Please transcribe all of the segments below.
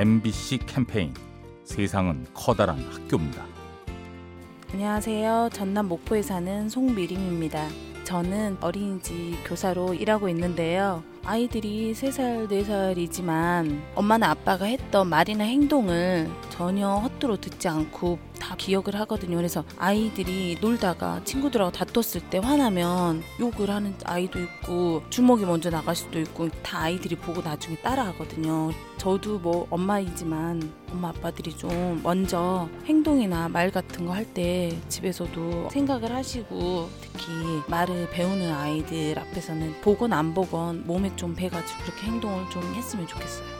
MBC 캠페인 세상은 커다란 학교입니다. 안녕하세요. 전남 목포에 사는 송미림입니다. 저는 어린이집 교사로 일하고 있는데요. 아이들이 3살, 4살이지만 엄마나 아빠가 했던 말이나 행동을 전혀 헛되로 듣지 않고 다 기억을 하거든요. 그래서 아이들이 놀다가 친구들하고 다퉜을 때 화나면 욕을 하는 아이도 있고 주먹이 먼저 나갈 수도 있고 다 아이들이 보고 나중에 따라하거든요. 저도 뭐 엄마이지만 엄마 아빠들이 좀 먼저 행동이나 말 같은 거 할 때 집에서도 생각을 하시고 특히 말을 배우는 아이들 앞에서는 보건 안 보건 몸에 좀 배가지고 그렇게 행동을 좀 했으면 좋겠어요.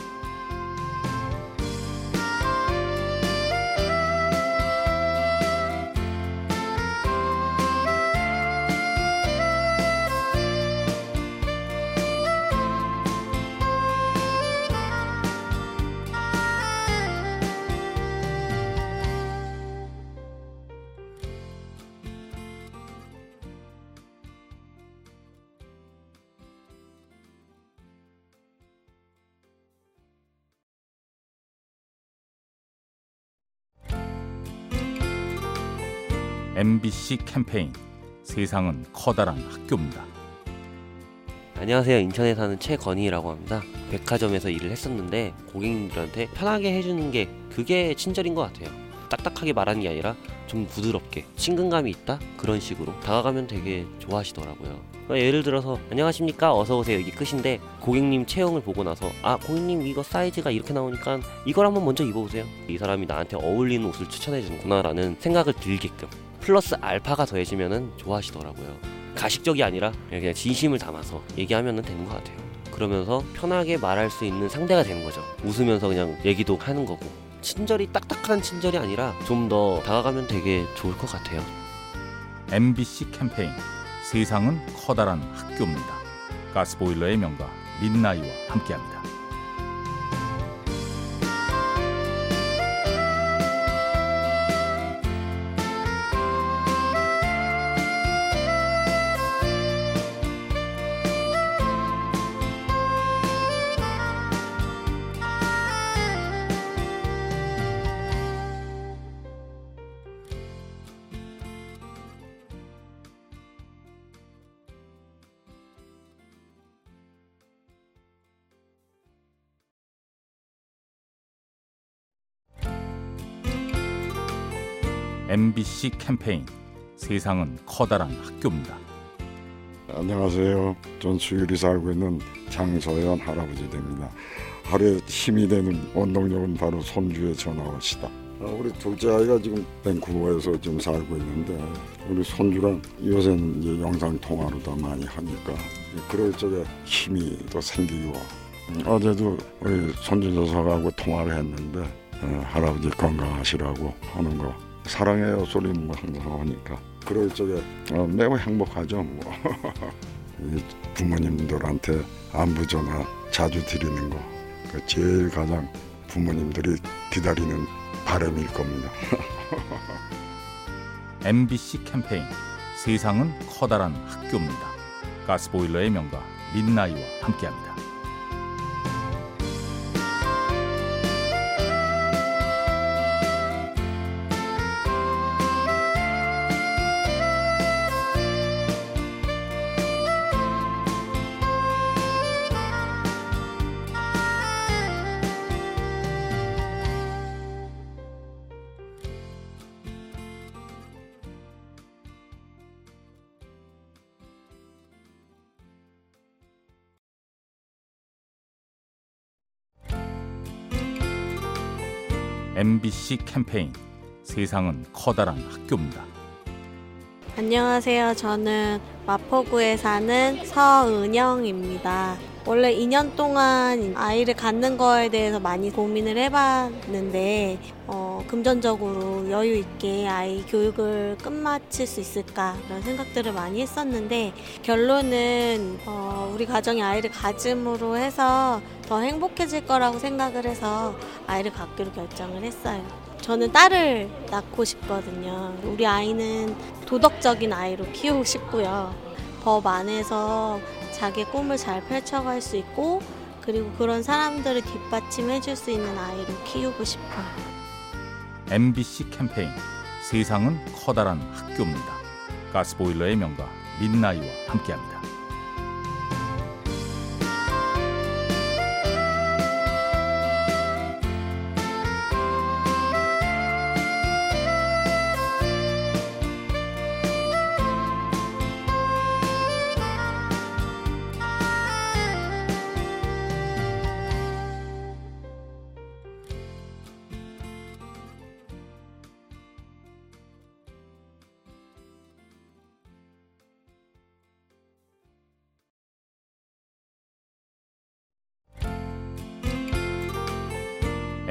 MBC 캠페인 세상은 커다란 학교입니다. 안녕하세요. 인천에 사는 최건희라고 합니다. 백화점에서 일을 했었는데 고객님들한테 편하게 해주는 게 그게 친절인 것 같아요. 딱딱하게 말하는 게 아니라 좀 부드럽게 친근감이 있다 그런 식으로 다가가면 되게 좋아하시더라고요. 그러니까 예를 들어서 안녕하십니까 어서 오세요 이게 끝인데 고객님 체형을 보고 나서 아 고객님 이거 사이즈가 이렇게 나오니까 이걸 한번 먼저 입어보세요. 이 사람이 나한테 어울리는 옷을 추천해 주는구나라는 생각을 들게끔 플러스 알파가 더해지면은 좋아하시더라고요. 가식적이 아니라 그냥 진심을 담아서 얘기하면 되는 것 같아요. 그러면서 편하게 말할 수 있는 상대가 되는 거죠. 웃으면서 그냥 얘기도 하는 거고. 친절이 딱딱한 친절이 아니라 좀 더 다가가면 되게 좋을 것 같아요. MBC 캠페인 세상은 커다란 학교입니다. 가스보일러의 명가 민나이와 함께합니다. MBC 캠페인 세상은 커다란 학교입니다. 안녕하세요. 전 수유리 살고 있는 장서연 할아버지 됩니다. 하루에 힘이 되는 원동력은 바로 손주의 전화오시다. 어, 우리 둘째 아이가 지금 밴쿠버에서 지금 살고 있는데 우리 손주랑 요새는 영상 통화로 더 많이 하니까 그럴 적에 힘이 또 생기고 음, 어제도 우리 손주 녀석하고 통화를 했는데 어, 할아버지 건강하시라고 하는 거 사랑해요 소리는 뭐 항상 하니까 그럴 적에 어, 매우 행복하죠 뭐 부모님들한테 안부 전화 자주 드리는 거 그 제일 가장 부모님들이 기다리는 바람일 겁니다. MBC 캠페인 세상은 커다란 학교입니다. 가스보일러의 명가 민나이와 함께합니다. MBC 캠페인 세상은 커다란 학교입니다. 안녕하세요. 저는 마포구에 사는 서은영입니다. 원래 2년 동안 아이를 갖는 거에 대해서 많이 고민을 해봤는데 어, 금전적으로 여유 있게 아이 교육을 끝마칠 수 있을까 그런 생각들을 많이 했었는데 결론은 어, 우리 가정이 아이를 가짐으로 해서 더 행복해질 거라고 생각을 해서 아이를 갖기로 결정을 했어요. 저는 딸을 낳고 싶거든요. 우리 아이는 도덕적인 아이로 키우고 싶고요. 법 안에서 자기 꿈을 잘 펼쳐갈 수 있고 그리고 그런 사람들을 뒷받침해 줄 수 있는 아이로 키우고 싶어요. MBC 캠페인 세상은 커다란 학교입니다. 가스보일러의 명가 민나이와 함께합니다.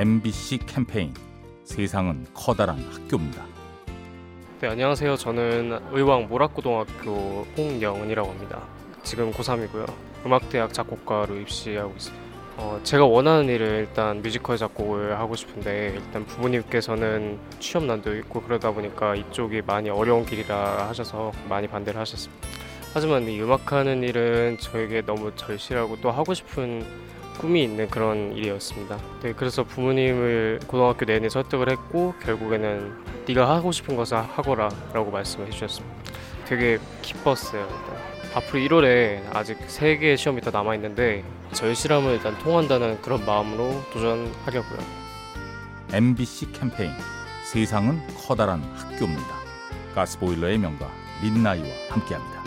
MBC 캠페인 세상은 커다란 학교입니다. 네, 안녕하세요. 저는 의왕 모락고등학교 홍영은이라고 합니다. 지금 고3이고요. 음악대학 작곡가로 입시하고 있습니다. 어, 제가 원하는 일은 일단 뮤지컬 작곡을 하고 싶은데 일단 부모님께서는 취업난도 있고 그러다 보니까 이쪽이 많이 어려운 길이라 하셔서 많이 반대를 하셨습니다. 하지만 이 음악하는 일은 저에게 너무 절실하고 또 하고 싶은 꿈이 있는 그런 일이었습니다. 네, 그래서 부모님을 고등학교 내내 설득을 했고 결국에는 네가 하고 싶은 것을 하거라라고 말씀을 해주셨습니다. 되게 기뻤어요. 일단. 앞으로 1월에 아직 세 개의 시험이 더 남아 있는데 절실함을 일단 통한다는 그런 마음으로 도전하려고요. MBC 캠페인 세상은 커다란 학교입니다. 가스보일러의 명가 민나이와 함께합니다.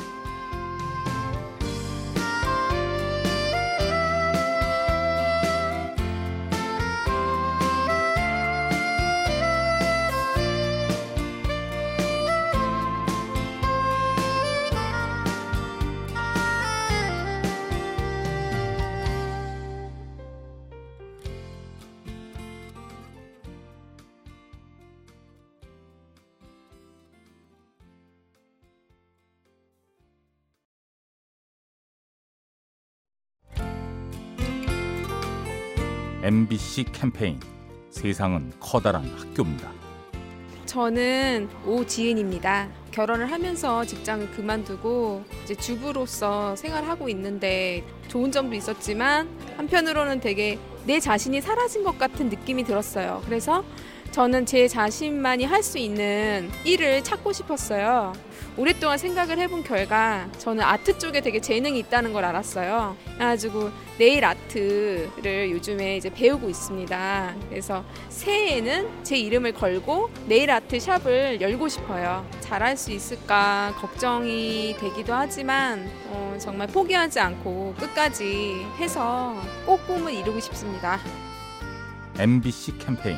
MBC 캠페인 세상은 커다란 학교입니다. 저는 오지은입니다. 결혼을 하면서 직장을 그만두고 이제 주부로서 생활하고 있는데 좋은 점도 있었지만 한편으로는 되게 내 자신이 사라진 것 같은 느낌이 들었어요. 그래서 저는 제 자신만이 할 수 있는 일을 찾고 싶었어요. 오랫동안 생각을 해본 결과 저는 아트 쪽에 되게 재능이 있다는 걸 알았어요. 그래가지고 네일 아트를 요즘에 이제 배우고 있습니다. 그래서 새해에는 제 이름을 걸고 네일 아트 샵을 열고 싶어요. 잘할 수 있을까 걱정이 되기도 하지만 어, 정말 포기하지 않고 끝까지 해서 꼭 꿈을 이루고 싶습니다. MBC 캠페인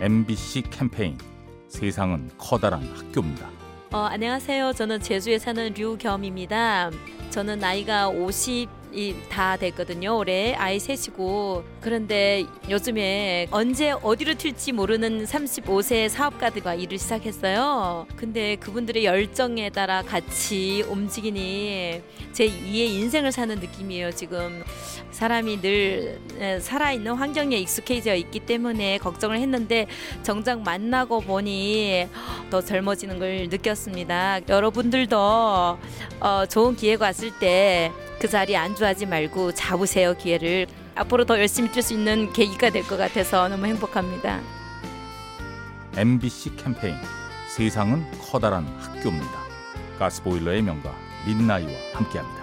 MBC 캠페인 세상은 커다란 학교입니다. 어, 안녕하세요. 저는 제주에 사는 류겸입니다. 저는 나이가 50이 다 됐거든요. 올해 아이 셋이고 그런데 요즘에 언제 어디로 튈지 모르는 35세 사업가들과 일을 시작했어요. 근데 그분들의 열정에 따라 같이 움직이니 제 2의 인생을 사는 느낌이에요. 지금 사람이 늘 에, 살아있는 환경에 익숙해져 있기 때문에 걱정을 했는데 정작 만나고 보니 더 젊어지는 걸 느꼈습니다. 여러분들도 어, 좋은 기회가 왔을 때 그 자리에 안주하지 말고 잡으세요 기회를 앞으로 더 열심히 뛸 수 있는 계기가 될 것 같아서 너무 행복합니다. MBC 캠페인 세상은 커다란 학교입니다. 가스보일러의 명가 민나이와 함께합니다.